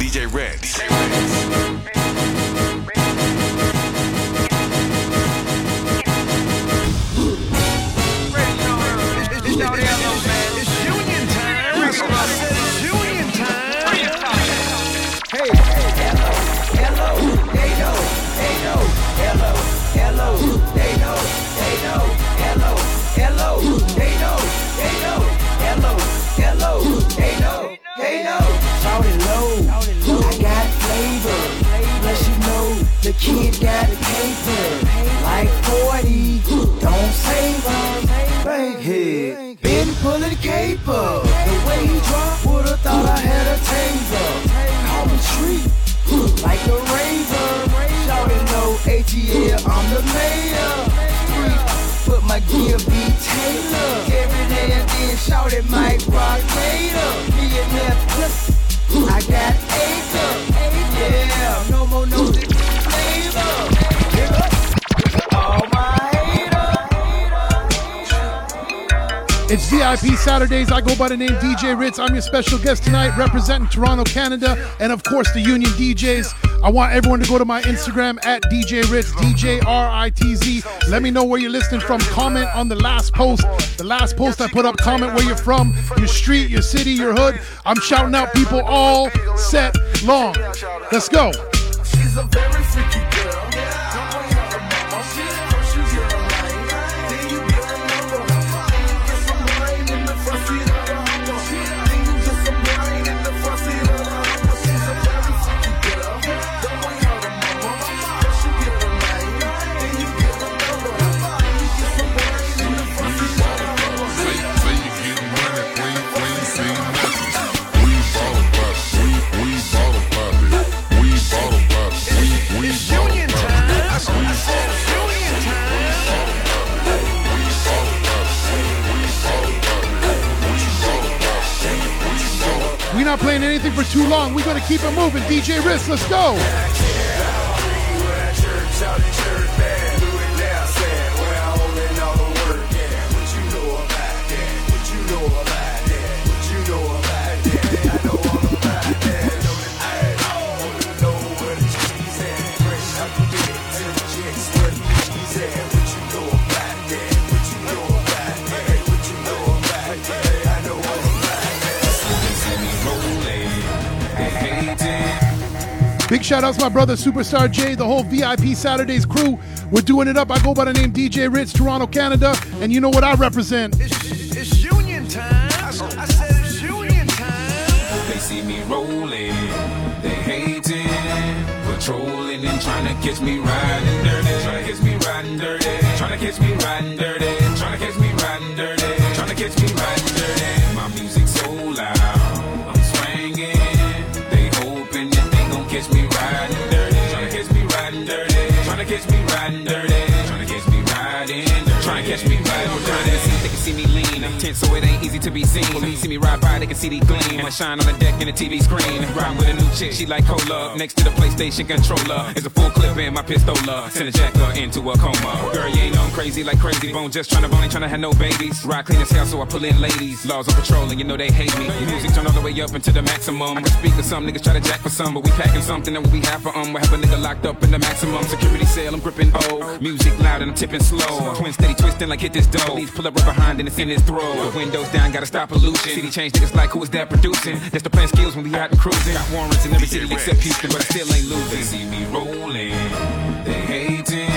DJ Red. DJ The Taylor. And then shouted Mike Rock later. That I got. Yeah, no more It's VIP Saturdays. I go by the name DJ Ritz. I'm your special guest tonight, representing Toronto, Canada, and of course the Union DJs. I want everyone to go to my Instagram at DJ Ritz, DJ R I T Z. Let me know where you're listening from. Comment on the last post. The last post I put up, comment where you're from, your street, your city, your hood. I'm shouting out people all set long. Let's go. Too long. We're gonna keep it moving. DJ Ritz, let's go. Big shout out to my brother Superstar J, the whole VIP Saturdays crew. We're doing it up. I go by the name DJ Ritz, Toronto, Canada, and you know what I represent. It's, it's union time. I, I said it's union time. They see me rolling, they hating, patrolling and trying to catch me riding dirty, trying to catch me riding dirty, trying to catch me riding dirty, trying to catch me riding dirty, trying to catch me riding dirty. So it ain't easy to be seen. When they see me ride by, they can see the gleam. I shine on the deck in the TV screen. Riding with a new chick, she like cola. Next to the PlayStation controller is a full clip in my pistola. Send a jacker into a coma. Girl, you ain't I'm crazy like crazy bone. Just tryna bone, ain't tryna have no babies. Ride clean as hell, so I pull in ladies. Laws on patrol, and you know they hate me. Music turn all the way up into the maximum. I can speak to some niggas try to jack for some, but we packing something that we have for um. We have a nigga locked up in the maximum security cell. I'm gripping O. Music loud and I'm tipping slow. Twin steady twisting like hit this dough. Police pull up right behind and it's in his throat. The windows down, gotta stop pollution. City change niggas like who is that producing? That's the plan skills when we out and cruising. Got warrants in every city except Houston, but I still ain't losing. They see me rolling, they hating,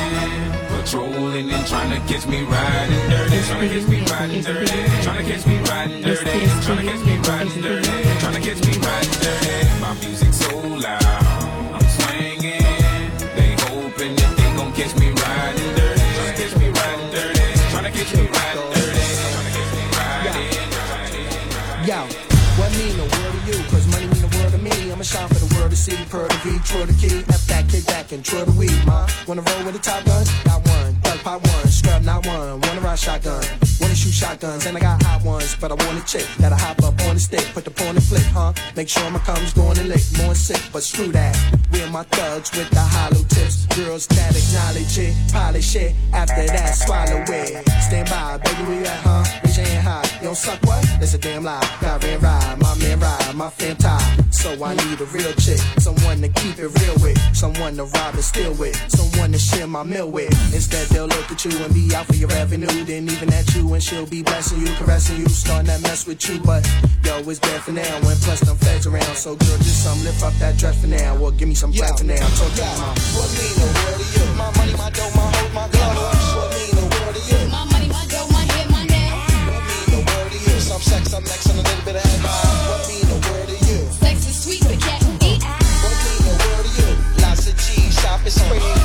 patrolling and trying to catch me riding dirty. Trying to catch me riding dirty. Trying to catch me riding dirty. Trying to catch me riding dirty. Trying to catch me riding dirty. My music so loud, to see. Per the V, twirl the key. F that, kick back, and twirl the weed, ma. Wanna roll with the top gun? Got one. Thug pop one. Scrub not one. Wanna ride shotgun. Wanna shoot shotguns. And I got hot ones. But I want a chick that'll hop up on the stick. Put the pawn and huh? Make sure my cum's going to lick. More sick, but screw that. We're my thugs with the hollow tips. Girls that acknowledge it. Polish it. After that, swallow it. Stand by, baby, we at, huh? Raise your hand high. You don't suck what? That's a damn lie. Got red ride. My man ride. My fam tie. So I need a real chick, someone to keep it real with, someone to rob and steal with, someone to share my meal with. Instead, they'll look at you and be out for your revenue. Then even at you, and she'll be blessing you, caressing you, starting that mess with you. But yo, it's bad for now. When plus them feds around, so girl, just some lift up that dress for now, or give me some bread for now. Talk to my mom. What mean the world to you? My money, my dough, my hoes, my clothes. What mean the world to you? My money, my dough, my head, my neck. What mean the world to you? Some sex, some next, and a little bit of head. Cheese, shopping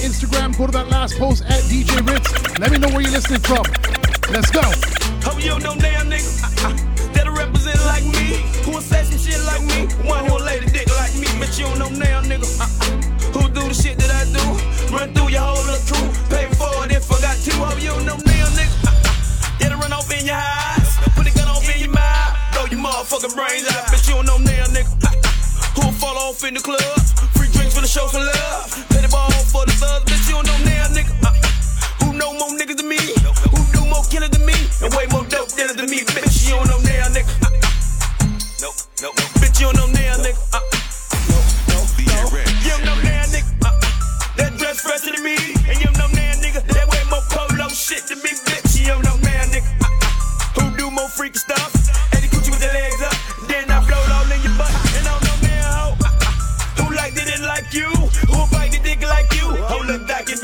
Instagram, go to that last post at DJ Ritz. Let me know where you're listening from. Let's go. You don't know damn nigga uh, uh, that'll represent like me. Who'll say some shit like me? One who'll lay the dick like me. But you don't know damn nigga uh, uh, who do the shit that I do. Run through your whole little crew. Pay for it if I got to. Hope you don't know damn nigga. It'll run off in your eyes. Put a gun off in your mouth. Throw your motherfucking brains out. But you don't know damn nigga. Who'll fall off in the club. Free drinks for the show some love.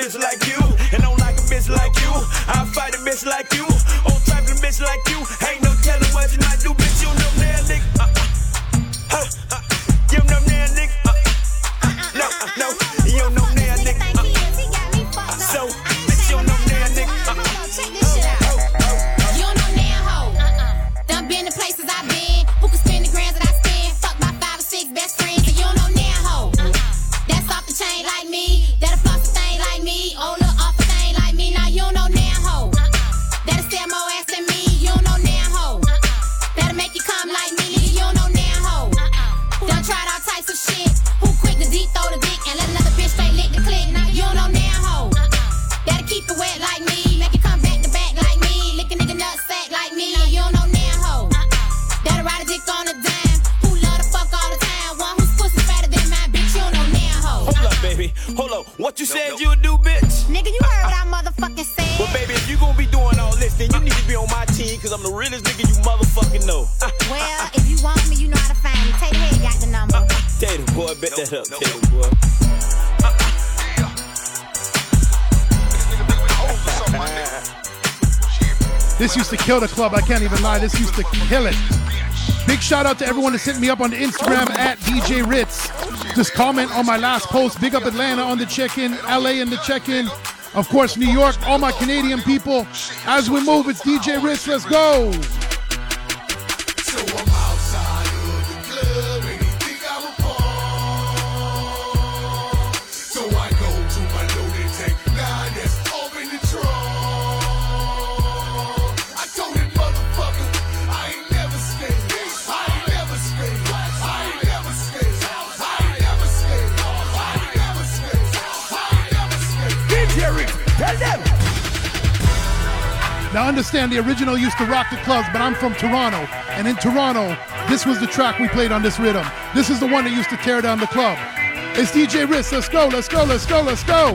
Bitch like you? And don't like a bitch like you. I fight a bitch like you. The realest nigga you motherfucking know. Uh, Well, if you want me, you know how to find me. Tater Head got the number. Tater boy, bet that up, Tater boy. This used to kill the club. I can't even lie. This used to kill it. Big shout out to everyone that sent me up on the Instagram at DJ Ritz. Just comment on my last post. Big up Atlanta on the check-in, LA in the check-in. Of course, New York, all my Canadian people. As we move, it's DJ Ritz. Let's go. Understand the original used to rock the clubs, but I'm from Toronto. And in Toronto, this was the track we played on this rhythm. This is the one that used to tear down the club. It's DJ Ritz. Let's go, let's go, let's go, let's go.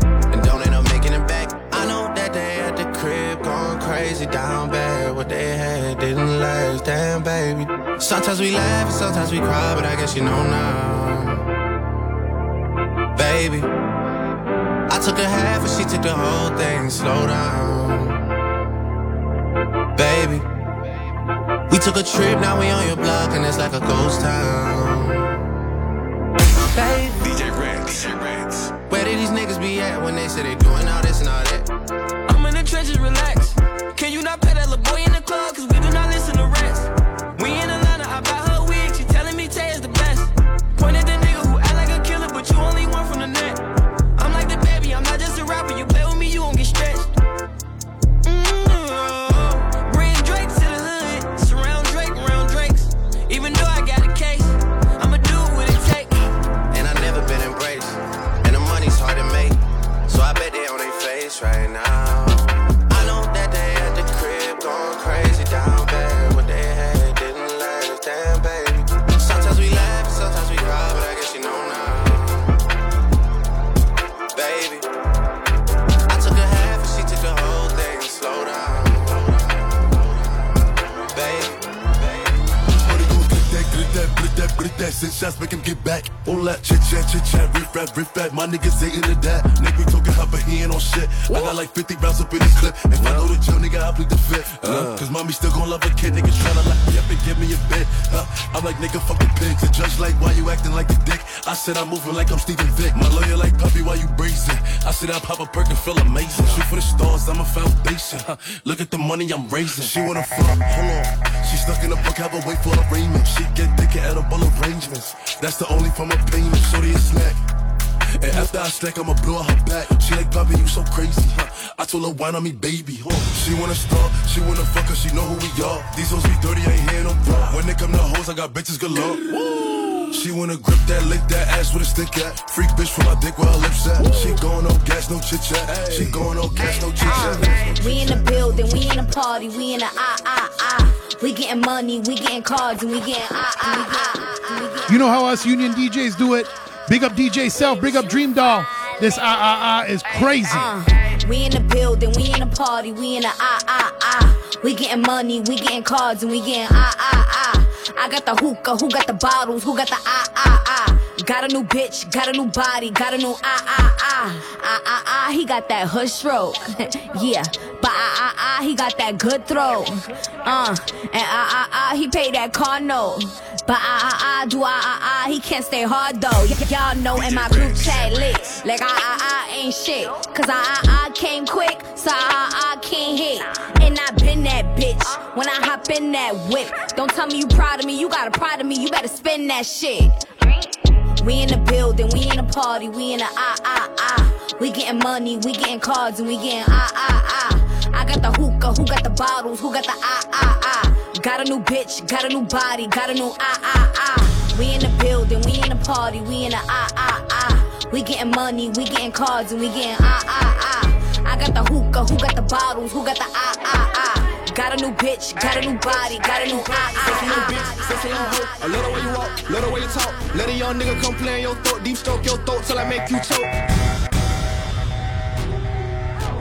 crazy down bad. What they had didn't last, damn baby. Sometimes we laugh and sometimes we cry, but I guess you know now, baby. I took a half and she took the whole thing. Slow down, baby. We took a trip, now we on your block, and it's like a ghost town. Baby. DJ Ritz. DJ Ritz. Where did these niggas be at when they say they doing all this and all that? Get back. All that chit chat, chit chat, riff rap, riff rap. My niggas ain't into that. Nigga be talking hot, but he ain't on shit. I got like 50 rounds up in this clip. If I know the jail, nigga, I plead the fifth. Uh, Cause mommy still gon' love a kid. Niggas tryna lock me up and give me a bed. Uh, I'm like, nigga, fuck the pigs. The judge like, why you acting like a dick? I said I'm moving like I'm Steven Vick. My lawyer like, puppy, why you brazen? I said I pop a perk and feel amazing. Shoot for the stars, I'm a foundation. Huh. Look at the money I'm raising. She wanna fuck, hold on. She stuck in the book, have a wait for arraignment. She get thicker edible arrangements. That's the only form of payment. Shorty a snack. And after I stack, I'ma blow her back. She like, Bobby, you so crazy, huh? I told her, wine on me, baby. Huh? She wanna start, she wanna fuck her, she know who we are. These hoes be dirty, I ain't hearing no bra. When they come to hoes, I got bitches galore. She wanna grip that, lick that ass with a stick at. Freak bitch from my dick where her lips at. She going no gas, no chit chat. She going no gas, no chit chat. We in the building, we in the party, we in the ah ah ah. We getting money, we getting cards, and we getting ah ah ah. You know how us union DJs do it. Big up DJ Self, big up DreamDoll. This ah ah ah is crazy. Uh, we in the building, we in the party, we in the ah ah ah. We getting money, we getting cards, and we getting ah ah ah. I got the hookah, who got the bottles, who got the ah ah ah. Got a new bitch, got a new body, got a new ah ah ah. Ah ah ah, he got that hood stroke. yeah, but ah ah ah, he got that good throw. Uh, and ah ah ah, he paid that car note. But ah ah ah, do I, ah ah, he can't stay hard though. Y- y'all know in my group chat lit. Like I, ah ah ain't shit. Cause I, ah ah came quick, so I, ah can't hit. And I been that bitch when I hop in that whip. Don't tell me you proud of me, you got a pride of me, you better spend that shit. We in the building, we in the party, we in the ah ah ah. We getting money, we getting cards, and we getting ah ah ah. I got the hookah, who got the bottles, who got the ah ah ah. Got a new bitch, got a new body, got a new ah ah ah. We in the building, we in the party, we in the ah ah ah. We getting money, we getting cards, and we getting ah ah ah. I got the hookah, who got the bottles, who got the ah ah ah. Got a new bitch, got a new body, got a new ah ah ah. Sexy little hoe, I love the way you walk, love the way you talk. Let a young nigga come play in your throat, deep stroke your throat till I make you choke.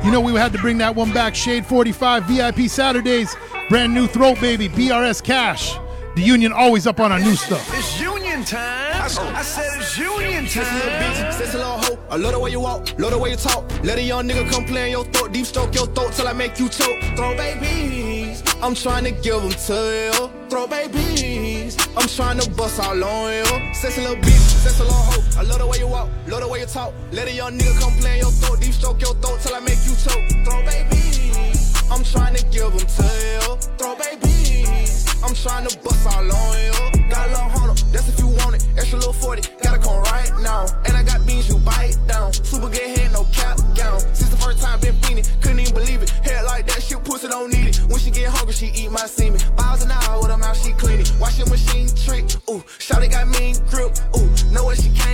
You know we had to bring that one back. Shade 45 VIP Saturdays. Brand new throat baby. BRS Kash. The union always up on our new stuff. It's union time. I, I said it's union Sexy little bitch, time. sexy little hoe. I love the way you walk, love the way you talk. Let a young nigga come play in your throat, deep stroke your throat till I make you choke. Throw babies. babies. I'm trying to give them to you. Throw babies. I'm trying to bust all on you. Sexy little bitch, sexy little hoe. I love the way you walk, love the way you talk. Let a young nigga come play in your throat, deep stroke your throat till I make you choke. Throw babies. I'm trying to give them to you. Throw babies. I'm trying to bust all on you. Got a little hundred, that's if you want it. Extra little 40, gotta come right now. And I got beans you bite down. Super good head, no cap gown. Since the first time been fiending, couldn't even believe it. Head like that, shit pussy don't need it. When she get hungry, she eat my semen. Miles an hour with her mouth, she clean it. Watch your machine trick, ooh. Shawty got mean grip, ooh. Know what she came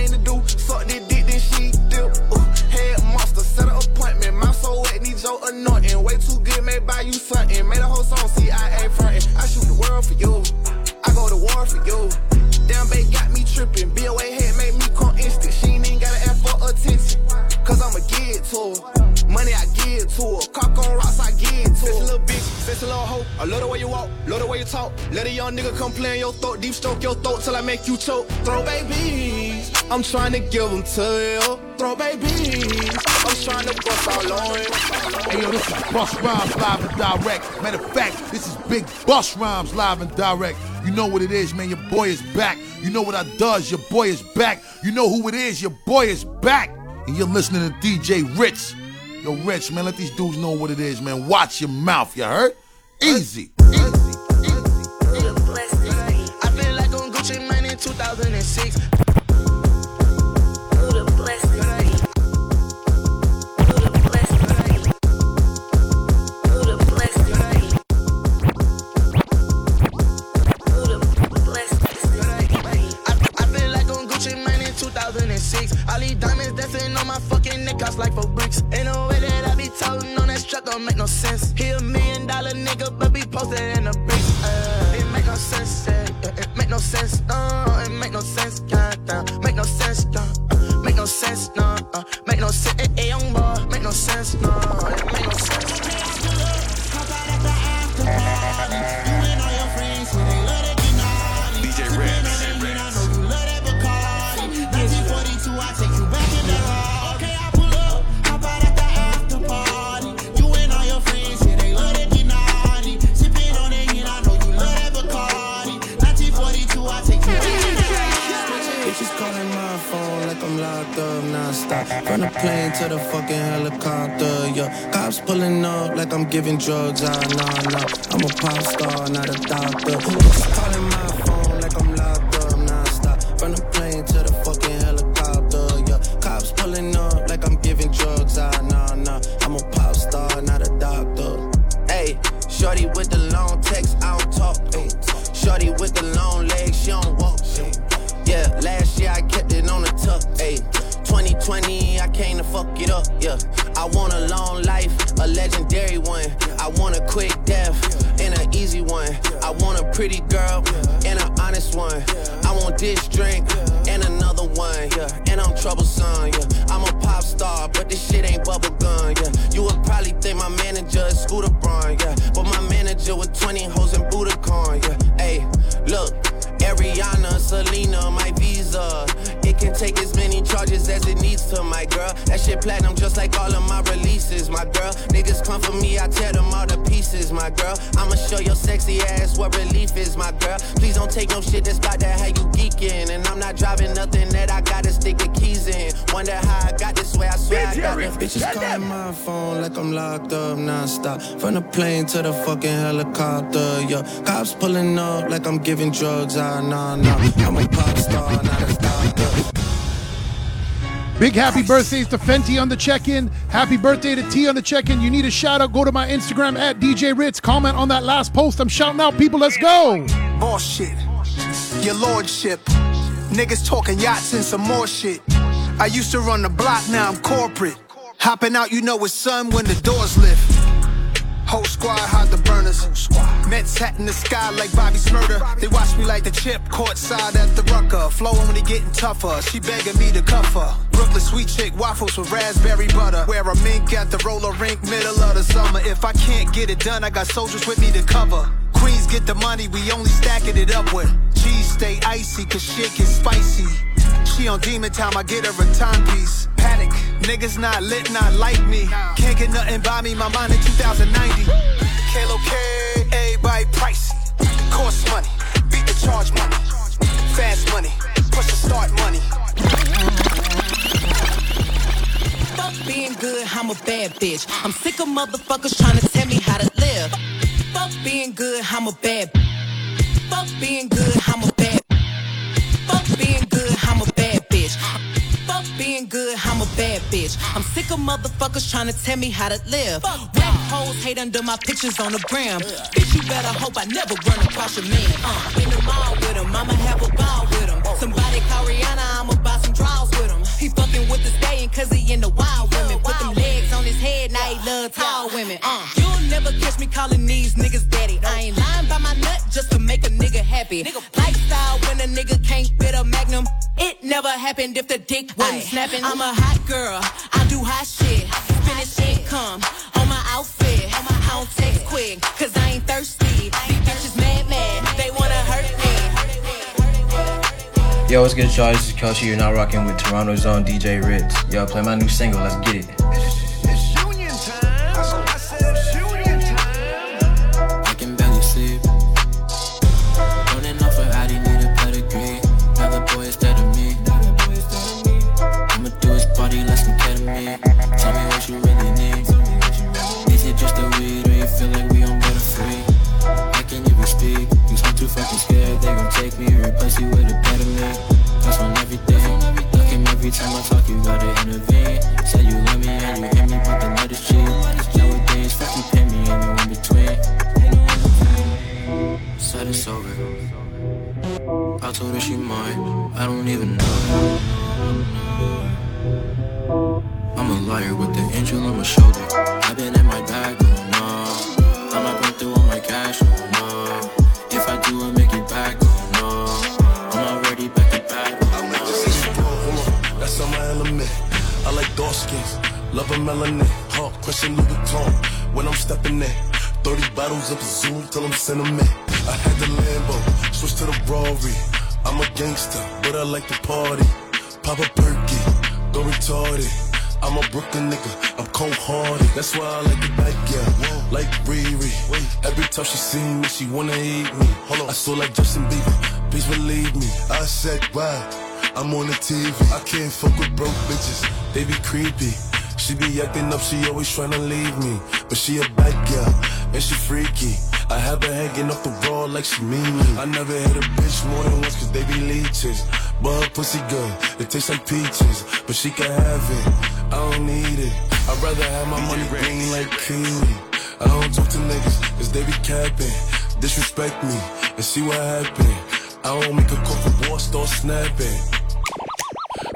Damn, babe got me tripping. BOA head made me come instant. She ain't even gotta ask for attention. Cause I'ma give it to her. Money I give to her. Cock on rocks, I give it to her. Sexy little bitch, sexy little hoe. I love the way you walk, love the way you talk. Let a young nigga come play in your throat. Deep stroke your throat till I make you choke. Throw babies. I'm trying to give them to you. Throw babies. I'm trying to bust all on you. Hey yo, this is Busta Rhymes live and direct. Matter of fact, this is Big Busta Rhymes live and direct. You know what it is, man. Your boy is back. You know what I does. Your boy is back. You know who it is. Your boy is back. And you're listening to DJ Ritz. Yo, Ritz, man, let these dudes know what it is, man. Watch your mouth, you heard? Easy. In 2006. Nigga, I'm giving troublesome. Yeah, I'm a pop star, but this shit ain't bubble gum. Yeah, you would probably think my manager is Scooter Braun. Yeah, but my manager with 20 hoes in Budokan. Yeah, ayy, look. Ariana, Selena, my visa. It can take as many charges as it needs to, my girl. That shit platinum just like all of my releases, my girl. Niggas come for me, I tear them all to pieces, my girl. I'ma show your sexy ass what relief is, my girl. Please don't take no shit that's about that how you geeking. And I'm not driving nothing Wonder how I got this way, I swear I got them. Bitches calling my phone like I'm locked up non-stop. From the plane to the fucking helicopter, yeah. Cops pulling up like I'm giving drugs, ah, nah, nah. I'm a pop star, not a doctor. Big happy birthdays to Fenty on the check-in. Happy birthday to T on the check-in. You need a shout out, go to my Instagram at DJ Ritz. Comment on that last post. I'm shouting out people. Let's go. Bullshit. Your lordship. Niggas talking yachts and some more shit. I used to run the block, now I'm corporate. Hopping out, you know it's sun when the doors lift. Whole squad hide the burners. Mets hat in the sky like Bobby Shmurda. They watch me like the chip, courtside at the rucker. Flowing when he getting tougher. She begging me to cuff her. Brooklyn sweet chick, waffles with raspberry butter. Wear a mink at the roller rink, middle of the summer. If I can't get it done, I got soldiers with me to cover. Queens get the money, we only stacking it up with. Cheese stay icy, cause shit get spicy. She on demon time, I get her a timepiece. Panic, niggas not lit, not like me. Can't get nothing by me, my mind in 2090. Kalo K, everybody pricey. It costs money, beat the charge money. Fast money, push the start money. Fuck being good, I'm a bad bitch. I'm sick of motherfuckers trying to tell me how to live. Fuck being good, I'm a bad. Bitch fuck being good, I'm a bad bitch. I'm sick of motherfuckers trying to tell me how to live. Rap hoes hate under my pictures on the gram. Bitch, you better hope I never run across your man. Uh, in the mall with him, I'ma have a ball with him. Somebody call Rihanna, I'ma buy some draws with him. He fucking with the stallion cause he in the wild women. Put them legs on his head, now he love tall women. Uh, you'll never catch me calling these niggas daddy. I ain't lying by my nut just to make a nigga happy. Lifestyle when a nigga can't fit a magnum. It never happened if the dick wasn't snapping. I'm a hot girl, I do hot shit. Finish income on my outfit. I don't text quick, cause I ain't thirsty. These bitches mad, mad, they wanna hurt me. Yo, what's good, y'all? This is Kelsey. You're now rocking with Toronto's own DJ Ritz. Yo, play my new single. Let's get it. You gotta intervene. Say you love me and you hear me, but the letters cheap. Nowadays, fuck you pay me, ain't no in between. Said it's over. I told her she mine. I don't even know. I'm a liar with the angel on my shoulder. I've been in my bag, oh no. I'ma burn through all my cash, oh love a melanin. Huh, question Louis Vuitton when I'm stepping in. 30 bottles of Zoom till I'm sentiment. I had the Lambo, switch to the Rory. I'm a gangster, but I like to party. Pop a perky, go retarded. I'm a Brooklyn nigga, I'm cold hearted. That's why I like the back, yeah. Like Riri. Every time she see me, she wanna eat me. I saw like Justin Bieber, please believe me. I said, wow, I'm on the TV. I can't fuck with broke bitches, they be creepy. She be acting up, she always tryna leave me. But she a bad girl, and she freaky. I have her hanging off the wall like she mean me. I never hit a bitch more than once cause they be leeches. But her pussy good, it tastes like peaches. But she can have it, I don't need it. I'd rather have my money green like kiwi. I don't talk to niggas cause they be capping. Disrespect me and see what happen. I don't make a call for war, start snapping.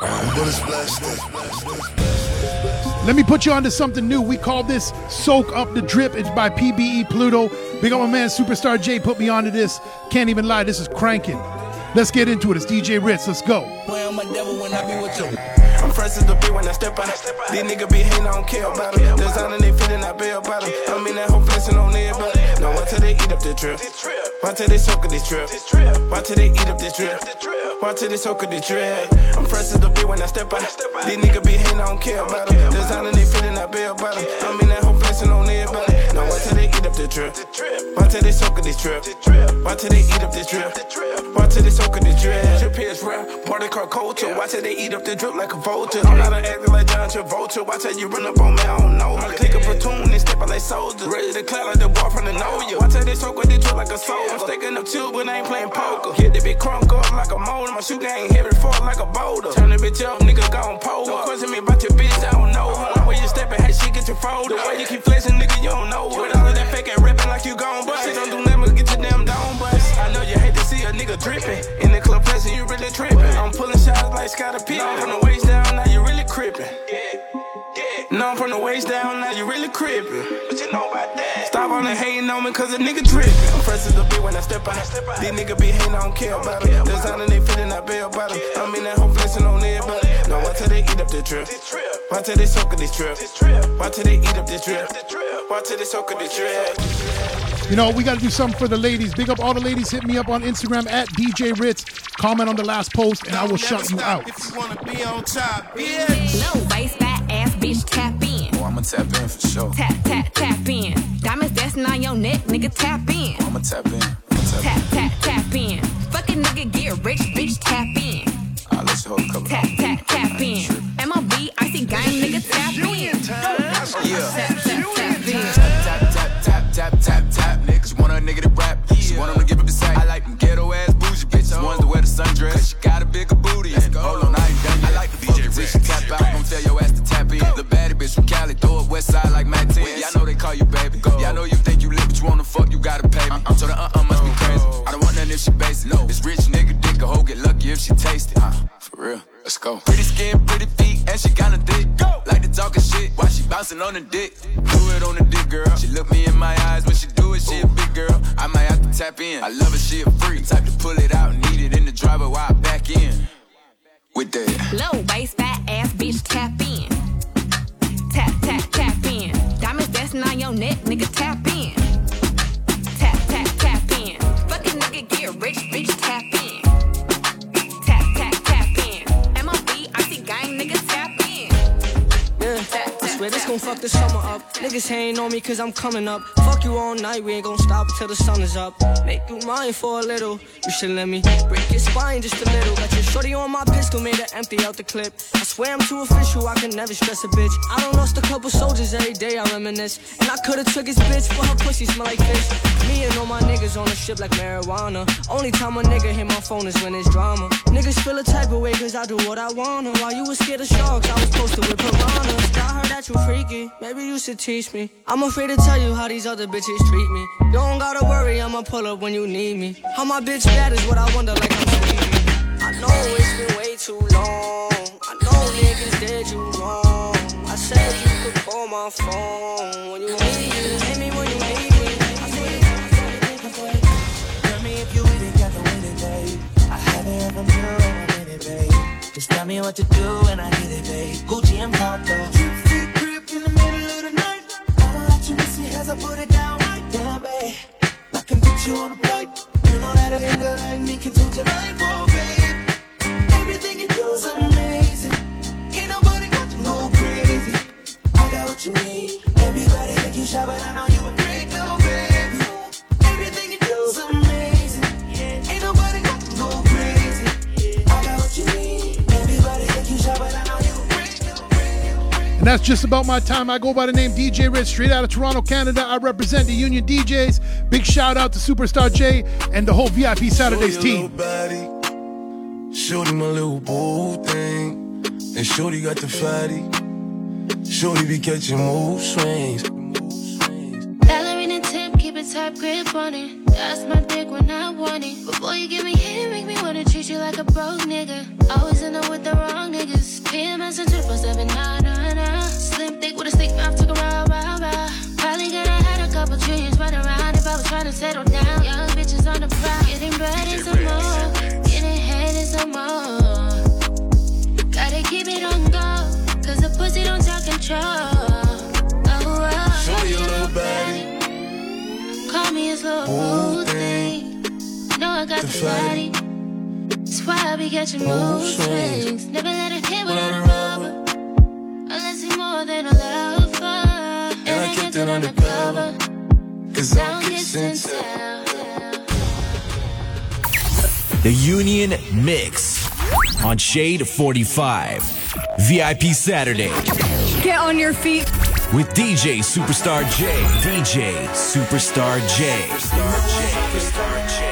I'm gonna splash. Let me put you onto something new. We call this Soak Up the Drip. It's by PBE Pluto. Big up my man Superstar J put me onto this. Can't even lie, this is cranking. Let's get into it. It's DJ Ritz. Let's go. Where am I devil when I be with you? I'm fresh as the beat when I step out. These niggas be hating, I don't care about them. Designing they feeling, I pay about them. I'm in that whole flexing on everybody. Till they eat up the drip. Why till they soak up this drip? Why till they eat up this drip? Why till they soak up this drip? I'm fresh as the beat when I step out. These niggas be hating, I don't care about them. Designing they feeling, I pay about. I'm in that whole flexing on everybody. Now wait till they eat up the drip. Why till they soak up this drip? Why till they eat up this drip? Why till they soak up this drip? Drip is rap, party car culture. Why till they eat up the drip like a vulture? I'm not an acting like John Travolta. Why till you run up on me? I don't know. Click a platoon and step out like soldiers. Ready to clap like the boy from the know you. Why till they soak with the like a soul? I'm sticking up two, but I ain't playing poker. Hit the big crunk up like a motor. My shoe game heavy, fall like a boulder. Turn the bitch up, nigga gone pole. Don't question me about your bitch, I don't know her. Where you stepping, how she get your fold? The way you keep flexing, nigga, you don't know her. With all of that fake and rapping like you gon' bust. Shit don't do nothing but get your damn dome bust. I know you hate to see a nigga dripping. In the club flexing, you really tripping. I'm pulling shots like Scottie Pippen. From the waist down, now you really crippin'. No, I'm from the waist down, now you really crippin'. What you know about that? Stop on the hating on me, cause a nigga drippin'. I'm fresh as the beat when I step out. These niggas be hating, I don't care about them. Designing they feeling, I pay about them. I'm in that whole flexing on everybody. Now why till they eat up the drip? Why till they soak up this drip? Why till they eat up this drip? Why till they soak up this drip? You know, we got to do something for the ladies. Big up all the ladies. Hit me up on Instagram at DJ Ritz. Comment on the last post, and I will shut you out. Low waist, fat ass bitch, tap in. Oh, I'ma tap in for sure. Tap, tap, tap in. Diamonds dancing on your neck, nigga, tap in. I'ma tap in. I'ma tap Tap, tap, tap in. Fucking nigga, get rich, bitch, tap in. I'll let you hold a couple. Tap, tap, tap in. MLB, icy gang, nigga, tap in. Yeah. Tap, tap, tap in. Tap, tap, tap, tap, tap, tap, niggas. You want a nigga to rap. She want him to give up his sack. I like them ghetto ass bougie bitches. Ones that wear the sundress. Cali, west side like Matt 10. Yeah, I know they call you baby. Yeah, I know you think you lit, but you wanna fuck, you gotta pay me. I'm so the uh-uh must be crazy. I don't want nothing if she basic. No, this rich nigga dick a hoe get lucky if she taste it. Uh, for real, let's go. Pretty skin, pretty feet, and she kinda thick. Like the talking shit while she bouncing on the dick. Do it on the dick, girl. She look me in my eyes when she do it, she a big girl. I might have to tap in. I love her, she a freak. Type to pull it out, need it in the driver while I back in. With that. Low waist, fat ass bitch. Tap, your neck, nigga, tap in. Gon' fuck the summer up. Niggas hating on me cause I'm coming up. Fuck you all night, we ain't gon' stop until the sun is up. Make you mine for a little. You should let me break your spine just a little. Got your shorty on my pistol, made her empty out the clip. I swear I'm too official, I can never stress a bitch. I don't lost a couple soldiers every day, I reminisce. And I could've took his bitch, but her pussy smell like fish. Me and all my niggas on the ship like marijuana. Only time a nigga hit my phone is when it's drama. Niggas feel a type of way cause I do what I wanna. While you was scared of sharks, I was posted with piranhas. I heard that you freaky, maybe you should teach me. I'm afraid to tell you how these other bitches treat me. You don't gotta worry, I'ma pull up when you need me. How my bitch bad is what I wonder like I'm sleepy. I know it's been way too long. I know niggas did you wrong. I said you could call my phone when you need me. Hit me when you need me. Tell me if you really got the winning, babe. I haven't ever been on a minute, babe. Just tell me what to do and I get it, babe. Gucci and Paco. As I put it down right there, babe. I can put you on a flight. You know that a nigga like me can change your life, oh, babe. Everything you do is amazing. And that's just about my time. I go by the name DJ Ritz, straight out of Toronto, Canada. I represent the Union DJs. Big shout out to Superstar J and the whole VIP Saturdays team. Body, shorty, my little boo thing. And Shorty got the fatty. Shorty be catching move swings. Ballerina tip, keep a tight grip on it. That's my dick when I want it. Before you give me hit, make me wanna treat you like a broke nigga. Always with the wrong niggas. PMS and to settle down. Young bitches on the prowl, getting bread and some more. Getting head and some more. Gotta keep it on go, cause the pussy don't talk control. Oh, oh, oh Show oh, your little oh, body. Call me a slow Ooh, thing. Know I got The the body. That's why I be catching Mood swings. Never let it hit without a rubber. Unless it's more than a lover. And I kept it undercover. Cause I'm kissing sent. The Union Mix on Shade 45. VIP Saturday Get on your feet. with DJ Superstar J. DJ Superstar J. Superstar J. Superstar J.